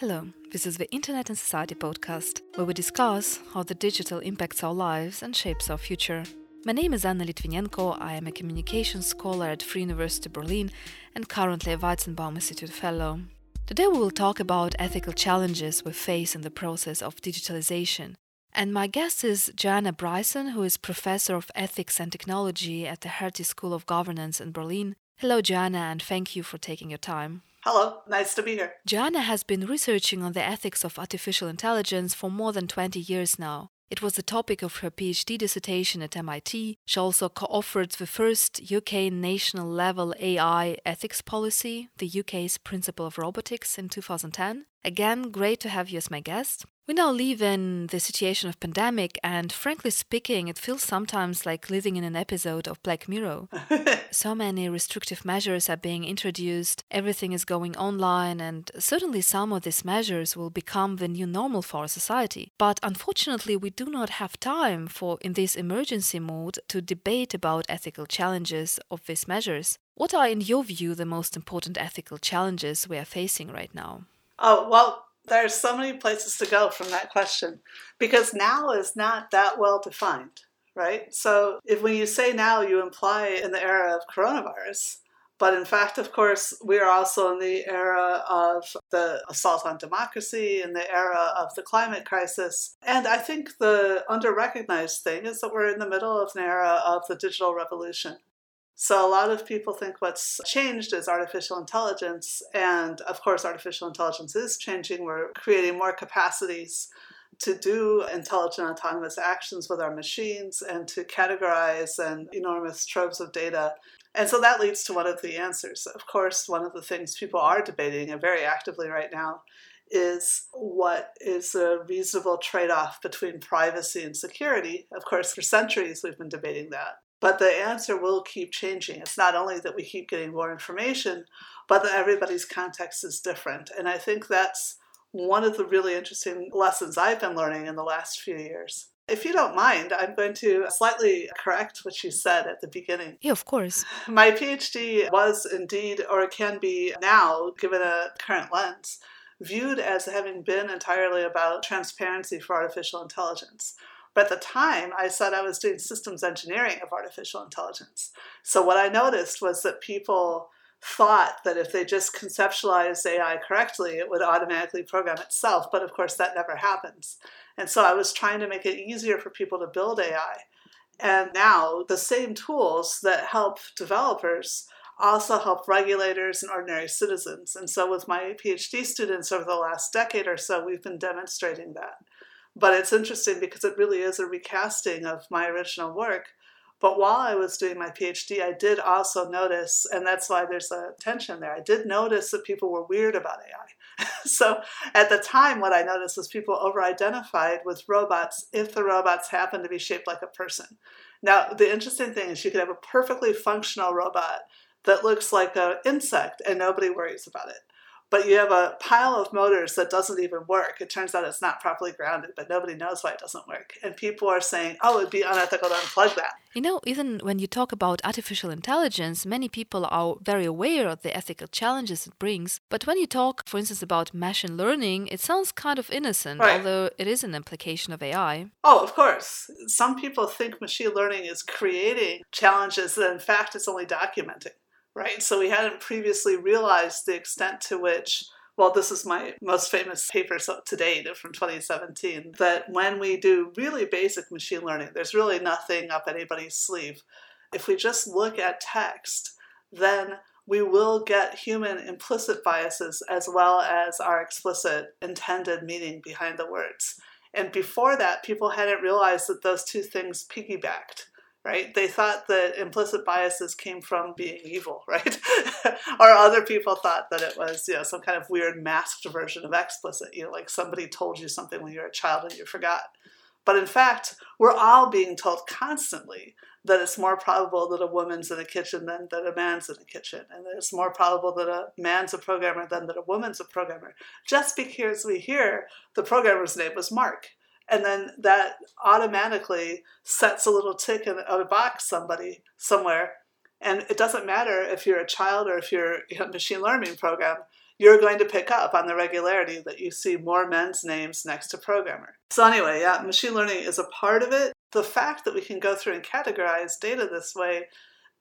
Hello, this is the Internet and Society podcast, where we discuss how the digital impacts our lives and shapes our future. My name is Anna Litvinenko. I am a communications scholar at Free University Berlin and currently a Weizenbaum Institute Fellow. Today we will talk about ethical challenges we face in the process of digitalization. And my guest is Joanna Bryson, who is professor of ethics and technology at the Hertie School of Governance in Berlin. Hello, Joanna, and thank you for taking your time. Hello, nice to be here. Joanna has been researching on the ethics of artificial intelligence for more than 20 years now. It was the topic of her PhD dissertation at MIT. She also co authored the first UK national level AI ethics policy, the UK's Principle of Robotics, in 2010. Again, great to have you as my guest. We now live in the situation of pandemic, and frankly speaking, it feels sometimes like living in an episode of Black Mirror. so many restrictive measures are being introduced, everything is going online, and certainly some of these measures will become the new normal for our society. But unfortunately, we do not have time for, in this emergency mode, to debate about ethical challenges of these measures. What are, in your view, the most important ethical challenges we are facing right now? Oh, well, there's so many places to go from that question because now is not that well defined, right? So if when you say now, you imply in the era of coronavirus. But in fact, of course, we are also in the era of the assault on democracy, in the era of the climate crisis. And I think the under recognized thing is that we're in the middle of an era of the digital revolution. So, a lot of people think what's changed is artificial intelligence. And of course, artificial intelligence is changing. We're creating more capacities to do intelligent autonomous actions with our machines and to categorize an enormous troves of data. And so that leads to one of the answers. Of course, one of the things people are debating and very actively right now is what is a reasonable trade off between privacy and security. Of course, for centuries we've been debating that. But the answer will keep changing. It's not only that we keep getting more information, but that everybody's context is different. And I think that's one of the really interesting lessons I've been learning in the last few years. If you don't mind, I'm going to slightly correct what you said at the beginning. Yeah, of course. My PhD was indeed, or can be now, given a current lens, viewed as having been entirely about transparency for artificial intelligence. But at the time, I said I was doing systems engineering of artificial intelligence. So what I noticed was that people thought that if they just conceptualized AI correctly, it would automatically program itself. But of course, that never happens. And so I was trying to make it easier for people to build AI. And now the same tools that help developers also help regulators and ordinary citizens. And so with my PhD students over the last decade or so, we've been demonstrating that. But it's interesting because it really is a recasting of my original work. But while I was doing my PhD, I did also notice, and that's why there's a tension there, I did notice that people were weird about AI. so at the time, what I noticed was people over identified with robots if the robots happened to be shaped like a person. Now, the interesting thing is you could have a perfectly functional robot that looks like an insect and nobody worries about it but you have a pile of motors that doesn't even work. It turns out it's not properly grounded, but nobody knows why it doesn't work. And people are saying, oh, it'd be unethical to unplug that. You know, even when you talk about artificial intelligence, many people are very aware of the ethical challenges it brings. But when you talk, for instance, about machine learning, it sounds kind of innocent, right. although it is an implication of AI. Oh, of course. Some people think machine learning is creating challenges that, in fact, it's only documenting right? So we hadn't previously realized the extent to which well, this is my most famous paper to date from 2017, that when we do really basic machine learning, there's really nothing up anybody's sleeve. If we just look at text, then we will get human implicit biases as well as our explicit intended meaning behind the words. And before that, people hadn't realized that those two things piggybacked right? They thought that implicit biases came from being evil, right? or other people thought that it was, you know, some kind of weird masked version of explicit, you know, like somebody told you something when you were a child and you forgot. But in fact, we're all being told constantly that it's more probable that a woman's in a kitchen than that a man's in a kitchen, and that it's more probable that a man's a programmer than that a woman's a programmer. Just because we hear the programmer's name was Mark, and then that automatically sets a little tick in a box somebody somewhere and it doesn't matter if you're a child or if you're a machine learning program you're going to pick up on the regularity that you see more men's names next to programmer. So, anyway, yeah, machine learning is a part of it. The fact that we can go through and categorize data this way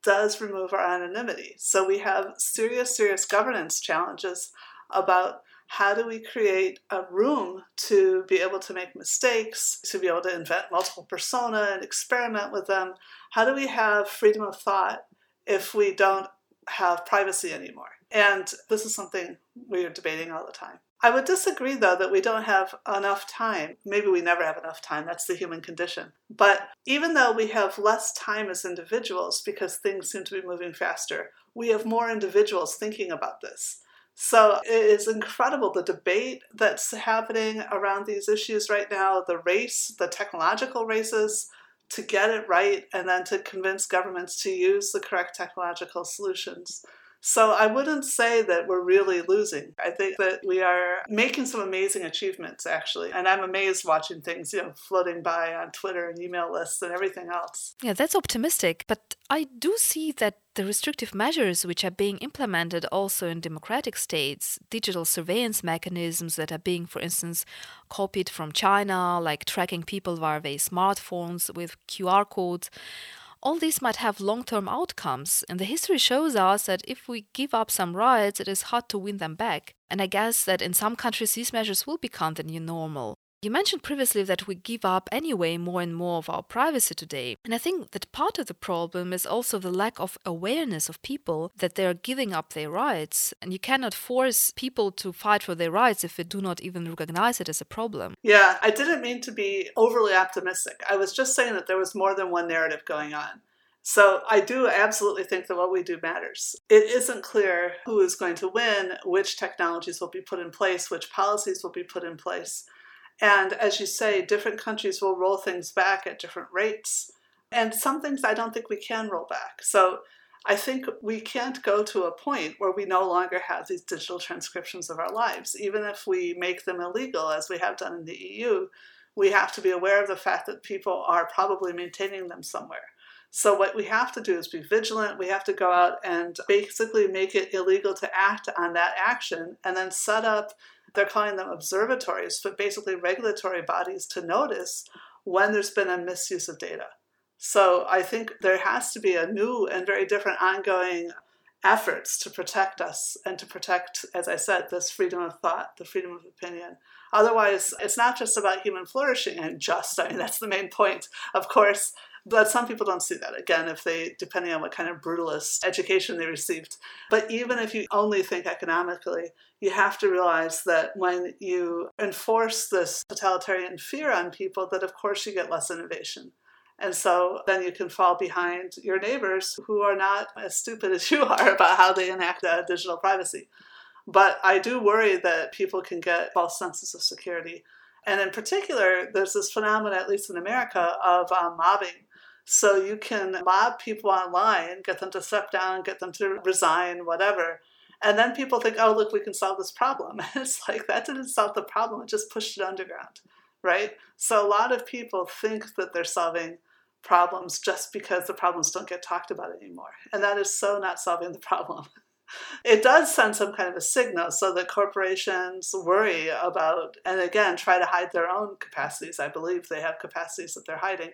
does remove our anonymity. So, we have serious, serious governance challenges about how do we create a room to be able to make mistakes, to be able to invent multiple persona and experiment with them? How do we have freedom of thought if we don't have privacy anymore? And this is something we're debating all the time. I would disagree, though, that we don't have enough time. Maybe we never have enough time. That's the human condition. But even though we have less time as individuals because things seem to be moving faster, we have more individuals thinking about this. So it is incredible the debate that's happening around these issues right now the race, the technological races, to get it right and then to convince governments to use the correct technological solutions. So I wouldn't say that we're really losing. I think that we are making some amazing achievements, actually. And I'm amazed watching things, you know, floating by on Twitter and email lists and everything else. Yeah, that's optimistic. But I do see that the restrictive measures which are being implemented also in democratic states, digital surveillance mechanisms that are being, for instance, copied from China, like tracking people via their smartphones with QR codes, all these might have long term outcomes, and the history shows us that if we give up some rights, it is hard to win them back. And I guess that in some countries, these measures will become the new normal. You mentioned previously that we give up anyway more and more of our privacy today. And I think that part of the problem is also the lack of awareness of people that they are giving up their rights. And you cannot force people to fight for their rights if they do not even recognize it as a problem. Yeah, I didn't mean to be overly optimistic. I was just saying that there was more than one narrative going on. So I do absolutely think that what we do matters. It isn't clear who is going to win, which technologies will be put in place, which policies will be put in place. And as you say, different countries will roll things back at different rates. And some things I don't think we can roll back. So I think we can't go to a point where we no longer have these digital transcriptions of our lives. Even if we make them illegal, as we have done in the EU, we have to be aware of the fact that people are probably maintaining them somewhere. So, what we have to do is be vigilant. We have to go out and basically make it illegal to act on that action and then set up they're calling them observatories, but basically regulatory bodies to notice when there's been a misuse of data. So I think there has to be a new and very different ongoing efforts to protect us and to protect, as I said, this freedom of thought, the freedom of opinion. Otherwise, it's not just about human flourishing and just, I mean, that's the main point. Of course, but some people don't see that, again, if they, depending on what kind of brutalist education they received. But even if you only think economically, you have to realize that when you enforce this totalitarian fear on people, that of course you get less innovation. And so then you can fall behind your neighbors who are not as stupid as you are about how they enact uh, digital privacy. But I do worry that people can get false senses of security. And in particular, there's this phenomenon, at least in America, of um, mobbing so you can mob people online, get them to step down, get them to resign, whatever. And then people think, oh, look, we can solve this problem. And it's like, that didn't solve the problem, it just pushed it underground, right? So a lot of people think that they're solving problems just because the problems don't get talked about anymore. And that is so not solving the problem. it does send some kind of a signal so that corporations worry about, and again, try to hide their own capacities. I believe they have capacities that they're hiding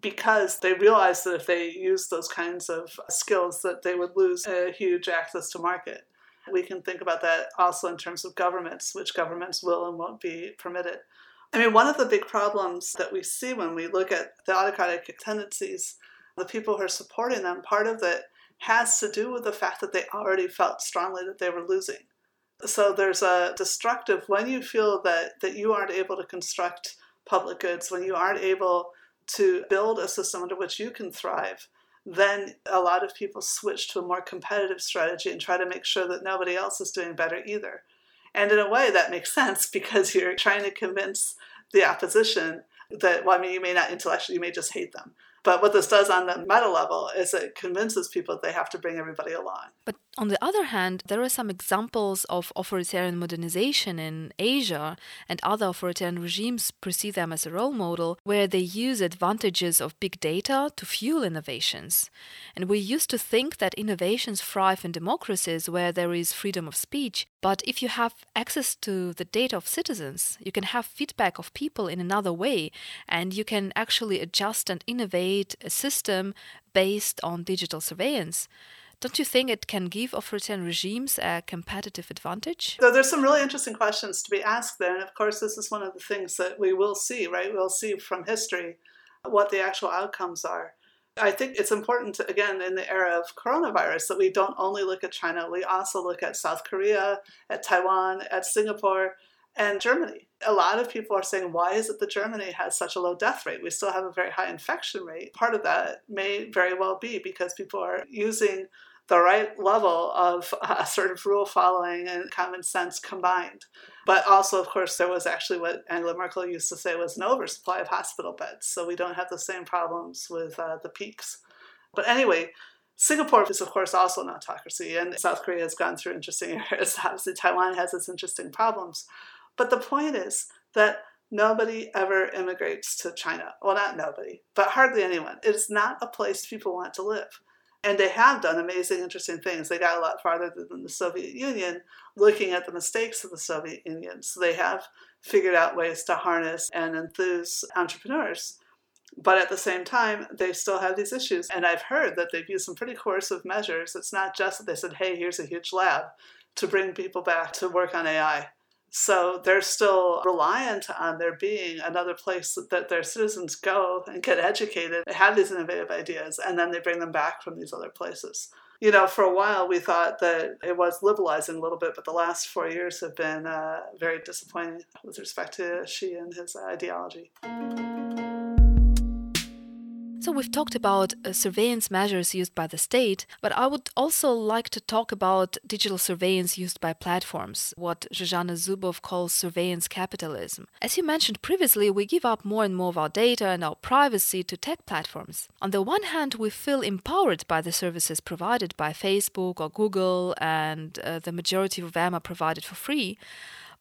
because they realized that if they used those kinds of skills that they would lose a huge access to market. We can think about that also in terms of governments which governments will and won't be permitted. I mean one of the big problems that we see when we look at the autocratic tendencies the people who are supporting them part of it has to do with the fact that they already felt strongly that they were losing. So there's a destructive when you feel that that you aren't able to construct public goods when you aren't able to build a system under which you can thrive, then a lot of people switch to a more competitive strategy and try to make sure that nobody else is doing better either. And in a way, that makes sense because you're trying to convince the opposition that, well, I mean, you may not intellectually, you may just hate them. But what this does on the meta level is it convinces people that they have to bring everybody along. But On the other hand, there are some examples of authoritarian modernization in Asia, and other authoritarian regimes perceive them as a role model, where they use advantages of big data to fuel innovations. And we used to think that innovations thrive in democracies where there is freedom of speech, but if you have access to the data of citizens, you can have feedback of people in another way, and you can actually adjust and innovate a system based on digital surveillance. Don't you think it can give authoritarian regimes a competitive advantage? So there's some really interesting questions to be asked there. And of course, this is one of the things that we will see, right? We'll see from history what the actual outcomes are. I think it's important, to, again, in the era of coronavirus, that we don't only look at China, we also look at South Korea, at Taiwan, at Singapore, and Germany. A lot of people are saying, why is it that Germany has such a low death rate? We still have a very high infection rate. Part of that may very well be because people are using the right level of uh, sort of rule following and common sense combined. But also, of course, there was actually what Angela Merkel used to say was an oversupply of hospital beds. So we don't have the same problems with uh, the peaks. But anyway, Singapore is, of course, also an autocracy, and South Korea has gone through interesting areas. Obviously, Taiwan has its interesting problems. But the point is that nobody ever immigrates to China. Well, not nobody, but hardly anyone. It is not a place people want to live. And they have done amazing, interesting things. They got a lot farther than the Soviet Union, looking at the mistakes of the Soviet Union. So they have figured out ways to harness and enthuse entrepreneurs. But at the same time, they still have these issues. And I've heard that they've used some pretty coercive measures. It's not just that they said, hey, here's a huge lab to bring people back to work on AI. So they're still reliant on there being another place that their citizens go and get educated, have these innovative ideas, and then they bring them back from these other places. You know, for a while we thought that it was liberalizing a little bit, but the last four years have been uh, very disappointing with respect to Xi and his ideology. So, we've talked about uh, surveillance measures used by the state, but I would also like to talk about digital surveillance used by platforms, what Shoshana Zuboff calls surveillance capitalism. As you mentioned previously, we give up more and more of our data and our privacy to tech platforms. On the one hand, we feel empowered by the services provided by Facebook or Google, and uh, the majority of them are provided for free.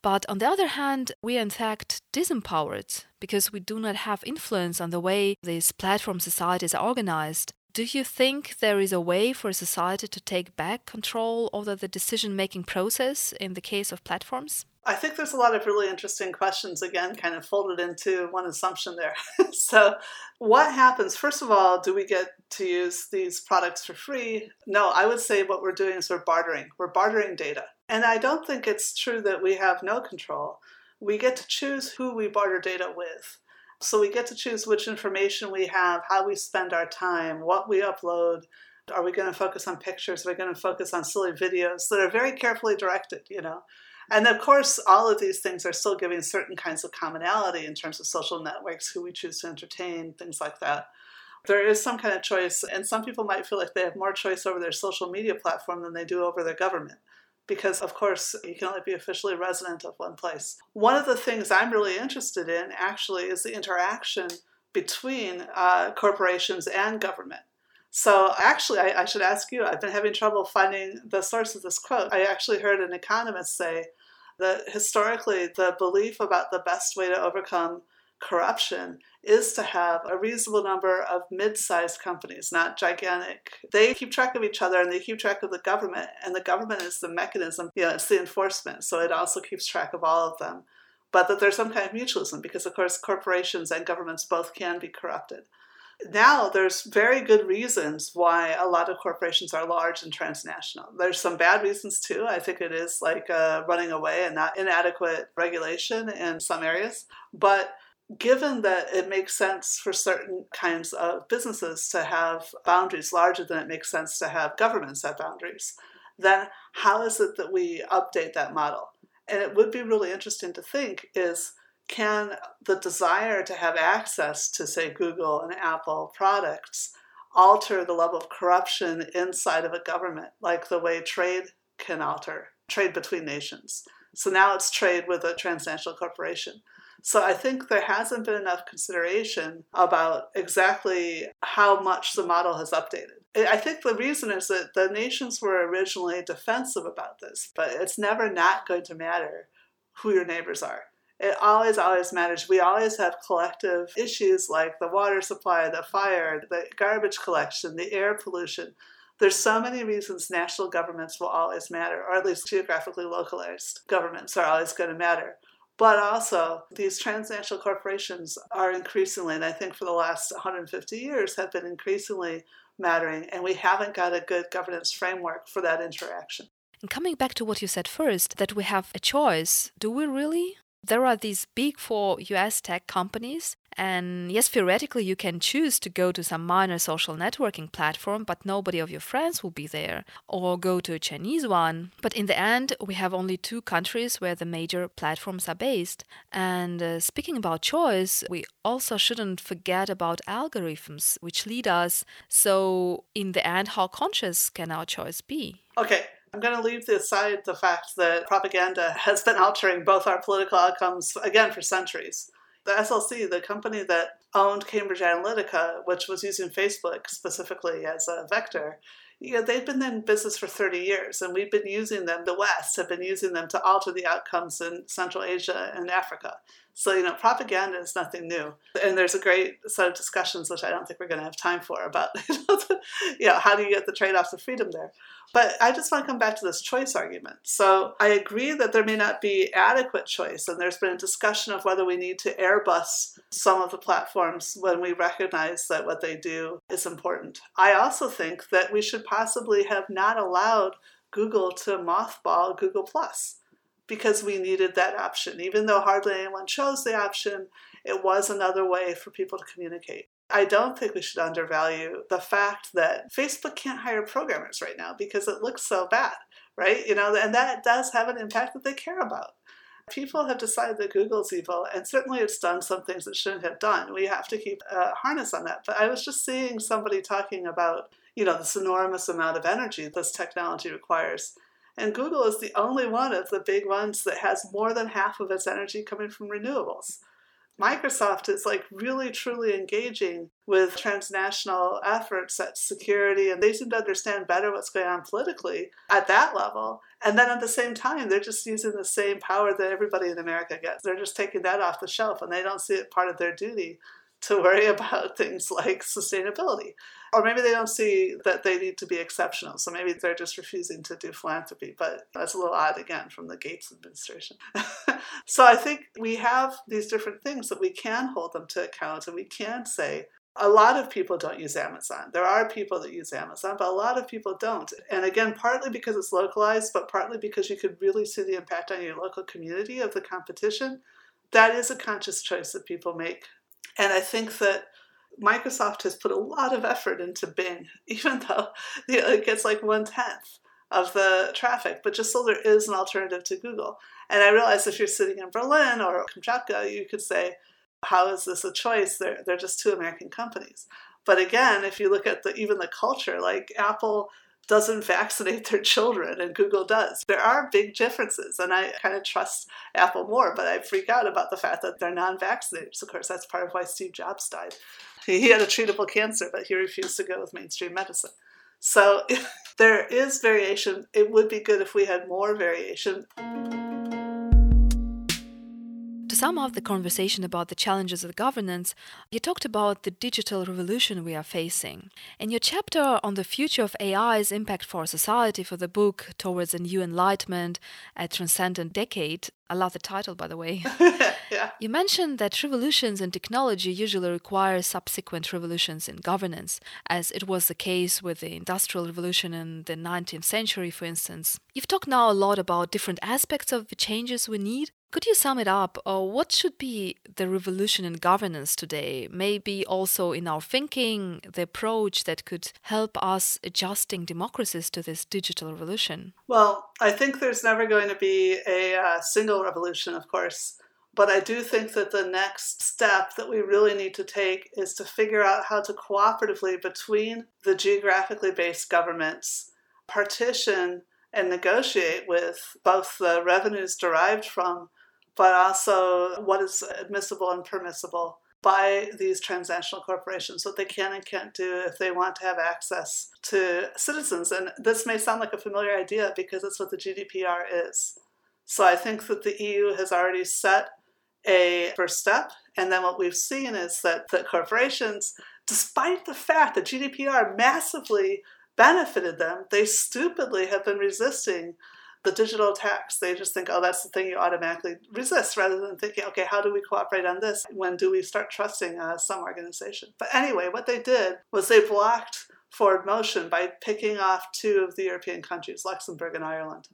But on the other hand, we are in fact disempowered because we do not have influence on the way these platform societies are organized. Do you think there is a way for society to take back control over the decision making process in the case of platforms? I think there's a lot of really interesting questions, again, kind of folded into one assumption there. so, what happens? First of all, do we get to use these products for free? No, I would say what we're doing is we're bartering. We're bartering data. And I don't think it's true that we have no control. We get to choose who we barter data with. So we get to choose which information we have, how we spend our time, what we upload. Are we going to focus on pictures? Are we going to focus on silly videos that are very carefully directed, you know? And of course, all of these things are still giving certain kinds of commonality in terms of social networks, who we choose to entertain, things like that. There is some kind of choice, and some people might feel like they have more choice over their social media platform than they do over their government because, of course, you can only be officially resident of one place. One of the things I'm really interested in actually is the interaction between uh, corporations and government. So, actually, I, I should ask you I've been having trouble finding the source of this quote. I actually heard an economist say that historically, the belief about the best way to overcome corruption is to have a reasonable number of mid sized companies, not gigantic. They keep track of each other and they keep track of the government, and the government is the mechanism, you know, it's the enforcement, so it also keeps track of all of them. But that there's some kind of mutualism because, of course, corporations and governments both can be corrupted. Now, there's very good reasons why a lot of corporations are large and transnational. There's some bad reasons too. I think it is like uh, running away and not inadequate regulation in some areas. But given that it makes sense for certain kinds of businesses to have boundaries larger than it makes sense to have governments have boundaries, then how is it that we update that model? And it would be really interesting to think is can the desire to have access to, say, Google and Apple products alter the level of corruption inside of a government, like the way trade can alter trade between nations? So now it's trade with a transnational corporation. So I think there hasn't been enough consideration about exactly how much the model has updated. I think the reason is that the nations were originally defensive about this, but it's never not going to matter who your neighbors are. It always, always matters. We always have collective issues like the water supply, the fire, the garbage collection, the air pollution. There's so many reasons national governments will always matter, or at least geographically localized governments are always going to matter. But also, these transnational corporations are increasingly, and I think for the last 150 years, have been increasingly mattering, and we haven't got a good governance framework for that interaction. And coming back to what you said first, that we have a choice, do we really? There are these big four US tech companies, and yes, theoretically, you can choose to go to some minor social networking platform, but nobody of your friends will be there, or go to a Chinese one. But in the end, we have only two countries where the major platforms are based. And uh, speaking about choice, we also shouldn't forget about algorithms, which lead us. So, in the end, how conscious can our choice be? Okay, I'm going to leave aside the fact that propaganda has been altering both our political outcomes, again, for centuries. The SCL, the company that owned Cambridge Analytica, which was using Facebook specifically as a vector, you know, they've been in business for 30 years, and we've been using them, the West have been using them to alter the outcomes in Central Asia and Africa. So, you know, propaganda is nothing new. And there's a great set of discussions, which I don't think we're going to have time for, about, you know, the, you know how do you get the trade offs of freedom there. But I just want to come back to this choice argument. So I agree that there may not be adequate choice, and there's been a discussion of whether we need to airbus some of the platforms when we recognize that what they do is important. I also think that we should possibly have not allowed Google to mothball Google Plus because we needed that option. Even though hardly anyone chose the option, it was another way for people to communicate. I don't think we should undervalue the fact that Facebook can't hire programmers right now because it looks so bad, right? You know, and that does have an impact that they care about. People have decided that Google's evil, and certainly it's done some things it shouldn't have done. We have to keep a harness on that. But I was just seeing somebody talking about, you know, this enormous amount of energy this technology requires and Google is the only one of the big ones that has more than half of its energy coming from renewables. Microsoft is like really truly engaging with transnational efforts at security, and they seem to understand better what's going on politically at that level. And then at the same time, they're just using the same power that everybody in America gets. They're just taking that off the shelf, and they don't see it part of their duty to worry about things like sustainability. Or maybe they don't see that they need to be exceptional. So maybe they're just refusing to do philanthropy. But that's a little odd again from the Gates administration. so I think we have these different things that we can hold them to account and we can say, a lot of people don't use Amazon. There are people that use Amazon, but a lot of people don't. And again, partly because it's localized, but partly because you could really see the impact on your local community of the competition. That is a conscious choice that people make and I think that Microsoft has put a lot of effort into Bing, even though you know, it gets like one tenth of the traffic, but just so there is an alternative to Google. And I realize if you're sitting in Berlin or Kamchatka, you could say, how is this a choice? They're, they're just two American companies. But again, if you look at the, even the culture, like Apple doesn't vaccinate their children and Google does. There are big differences, and I kind of trust Apple more, but I freak out about the fact that they're non vaccinators. Of course, that's part of why Steve Jobs died. He had a treatable cancer, but he refused to go with mainstream medicine. So there is variation. It would be good if we had more variation sum up the conversation about the challenges of governance, you talked about the digital revolution we are facing. In your chapter on the future of AI's impact for society for the book Towards a New Enlightenment, a Transcendent Decade, I love the title, by the way. yeah. You mentioned that revolutions in technology usually require subsequent revolutions in governance, as it was the case with the Industrial Revolution in the 19th century, for instance. You've talked now a lot about different aspects of the changes we need, could you sum it up? Uh, what should be the revolution in governance today? Maybe also in our thinking, the approach that could help us adjusting democracies to this digital revolution? Well, I think there's never going to be a uh, single revolution, of course. But I do think that the next step that we really need to take is to figure out how to cooperatively between the geographically based governments partition and negotiate with both the revenues derived from but also what is admissible and permissible by these transnational corporations, what they can and can't do if they want to have access to citizens. And this may sound like a familiar idea because it's what the GDPR is. So I think that the EU has already set a first step. And then what we've seen is that the corporations, despite the fact that GDPR massively benefited them, they stupidly have been resisting the digital tax, they just think, oh, that's the thing you automatically resist rather than thinking, okay, how do we cooperate on this? When do we start trusting uh, some organization? But anyway, what they did was they blocked forward motion by picking off two of the European countries, Luxembourg and Ireland.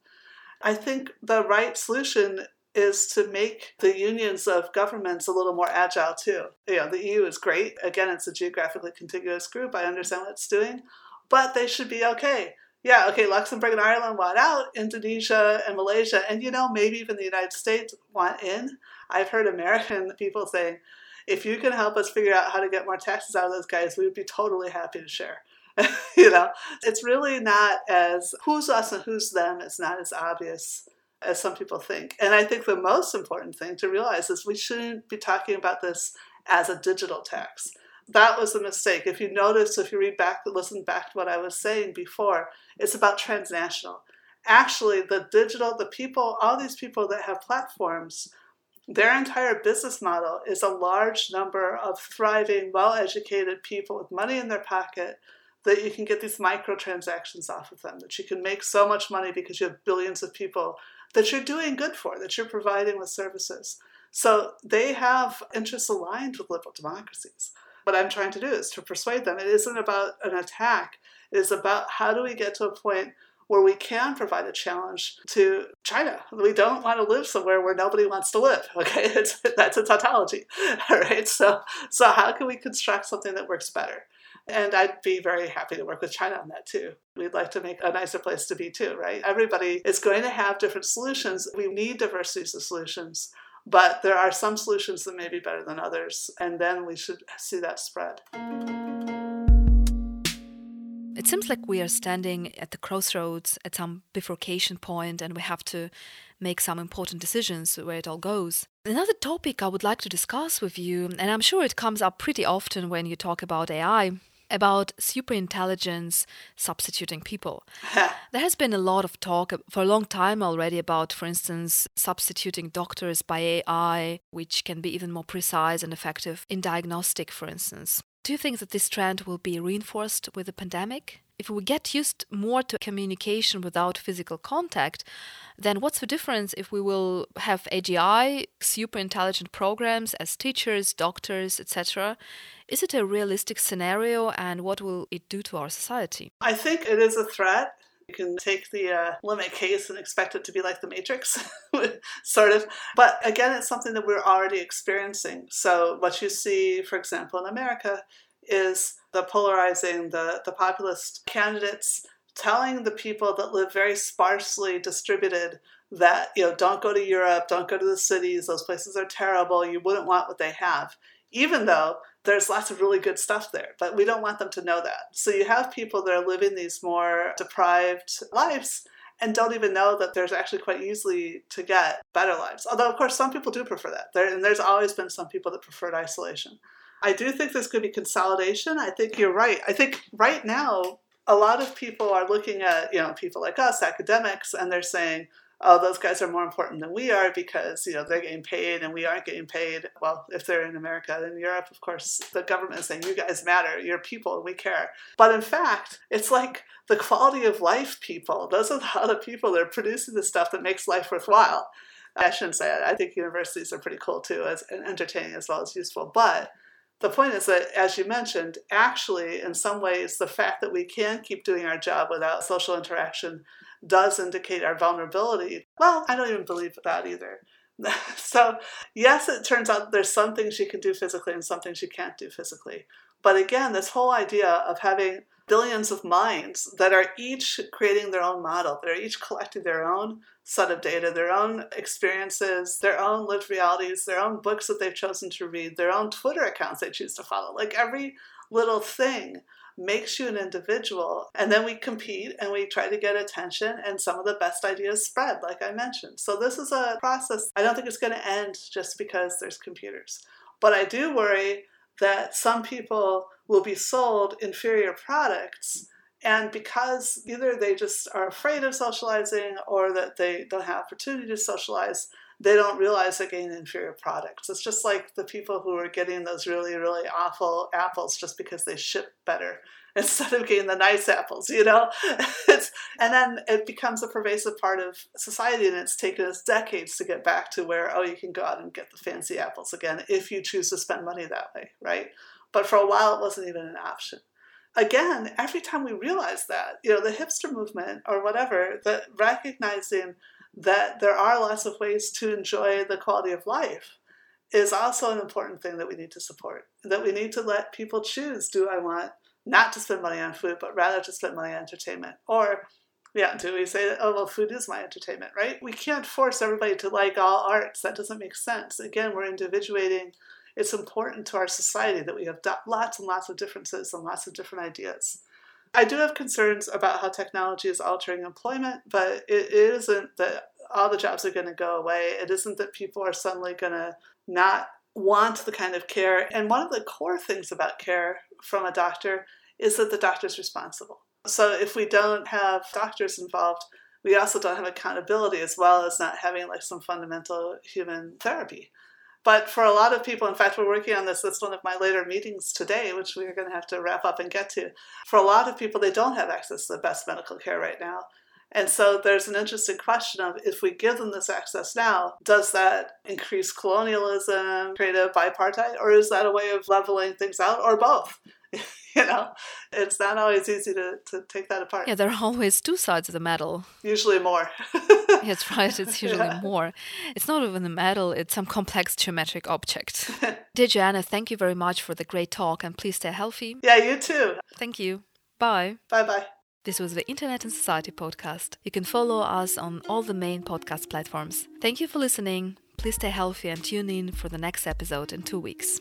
I think the right solution is to make the unions of governments a little more agile too. You know, the EU is great. Again, it's a geographically contiguous group. I understand what it's doing, but they should be okay yeah, okay, Luxembourg and Ireland want out, Indonesia and Malaysia, and you know, maybe even the United States want in. I've heard American people saying, if you can help us figure out how to get more taxes out of those guys, we would be totally happy to share. you know, it's really not as who's us and who's them, it's not as obvious as some people think. And I think the most important thing to realize is we shouldn't be talking about this as a digital tax that was a mistake. If you notice, if you read back, listen back to what I was saying before, it's about transnational. Actually, the digital, the people, all these people that have platforms, their entire business model is a large number of thriving, well educated people with money in their pocket that you can get these microtransactions off of them, that you can make so much money because you have billions of people that you're doing good for, that you're providing with services. So they have interests aligned with liberal democracies what I'm trying to do is to persuade them. It isn't about an attack. It is about how do we get to a point where we can provide a challenge to China. We don't want to live somewhere where nobody wants to live. Okay, it's, that's a tautology. All right. So, so how can we construct something that works better? And I'd be very happy to work with China on that too. We'd like to make a nicer place to be too, right? Everybody is going to have different solutions. We need diversities of solutions. But there are some solutions that may be better than others, and then we should see that spread. It seems like we are standing at the crossroads, at some bifurcation point, and we have to make some important decisions where it all goes. Another topic I would like to discuss with you, and I'm sure it comes up pretty often when you talk about AI, about superintelligence substituting people. there has been a lot of talk for a long time already about, for instance, substituting doctors by AI, which can be even more precise and effective in diagnostic, for instance. Do you think that this trend will be reinforced with the pandemic? If we get used more to communication without physical contact, then what's the difference if we will have AGI, super intelligent programs as teachers, doctors, etc.? Is it a realistic scenario and what will it do to our society? I think it is a threat. You can take the uh, limit case and expect it to be like the Matrix, sort of. But again, it's something that we're already experiencing. So, what you see, for example, in America is the polarizing, the, the populist candidates telling the people that live very sparsely distributed that, you know, don't go to Europe, don't go to the cities, those places are terrible, you wouldn't want what they have, even though there's lots of really good stuff there, but we don't want them to know that. So you have people that are living these more deprived lives and don't even know that there's actually quite easily to get better lives. Although, of course, some people do prefer that. There, and there's always been some people that preferred isolation. I do think this could be consolidation. I think you're right. I think right now, a lot of people are looking at, you know, people like us, academics, and they're saying, oh, those guys are more important than we are because, you know, they're getting paid and we aren't getting paid. Well, if they're in America, in Europe, of course, the government is saying, you guys matter, you're people, we care. But in fact, it's like the quality of life people, those are the other people that are producing the stuff that makes life worthwhile. I shouldn't say it. I think universities are pretty cool too, as entertaining as well as useful. But the point is that, as you mentioned, actually, in some ways, the fact that we can keep doing our job without social interaction does indicate our vulnerability. Well, I don't even believe that either. so, yes, it turns out there's some things you can do physically and some things you can't do physically. But again, this whole idea of having billions of minds that are each creating their own model, that are each collecting their own set of data, their own experiences, their own lived realities, their own books that they've chosen to read, their own Twitter accounts they choose to follow. Like every little thing makes you an individual. And then we compete and we try to get attention, and some of the best ideas spread, like I mentioned. So, this is a process. I don't think it's going to end just because there's computers. But I do worry that some people will be sold inferior products. And because either they just are afraid of socializing or that they don't have opportunity to socialize, they don't realize they're getting inferior products. It's just like the people who are getting those really, really awful apples just because they ship better instead of getting the nice apples, you know? And then it becomes a pervasive part of society, and it's taken us decades to get back to where, oh, you can go out and get the fancy apples again if you choose to spend money that way, right? But for a while, it wasn't even an option. Again, every time we realize that, you know, the hipster movement or whatever, that recognizing that there are lots of ways to enjoy the quality of life is also an important thing that we need to support. That we need to let people choose do I want not to spend money on food, but rather to spend money on entertainment? Or, yeah, do we say, oh, well, food is my entertainment, right? We can't force everybody to like all arts. That doesn't make sense. Again, we're individuating. It's important to our society that we have lots and lots of differences and lots of different ideas. I do have concerns about how technology is altering employment, but it isn't that all the jobs are going to go away. It isn't that people are suddenly going to not want the kind of care. And one of the core things about care from a doctor is that the doctor is responsible. So if we don't have doctors involved, we also don't have accountability as well as not having like some fundamental human therapy. But for a lot of people, in fact, we're working on this. That's one of my later meetings today, which we're going to have to wrap up and get to. For a lot of people, they don't have access to the best medical care right now. And so there's an interesting question of if we give them this access now, does that increase colonialism, create a bipartite, or is that a way of leveling things out, or both? you know, it's not always easy to, to take that apart. Yeah, there are always two sides of the medal. Usually more. That's right, it's usually yeah. more. It's not even a metal, it's some complex geometric object. Dear Joanna, thank you very much for the great talk and please stay healthy. Yeah, you too. Thank you. Bye. Bye bye. This was the Internet and Society podcast. You can follow us on all the main podcast platforms. Thank you for listening. Please stay healthy and tune in for the next episode in two weeks.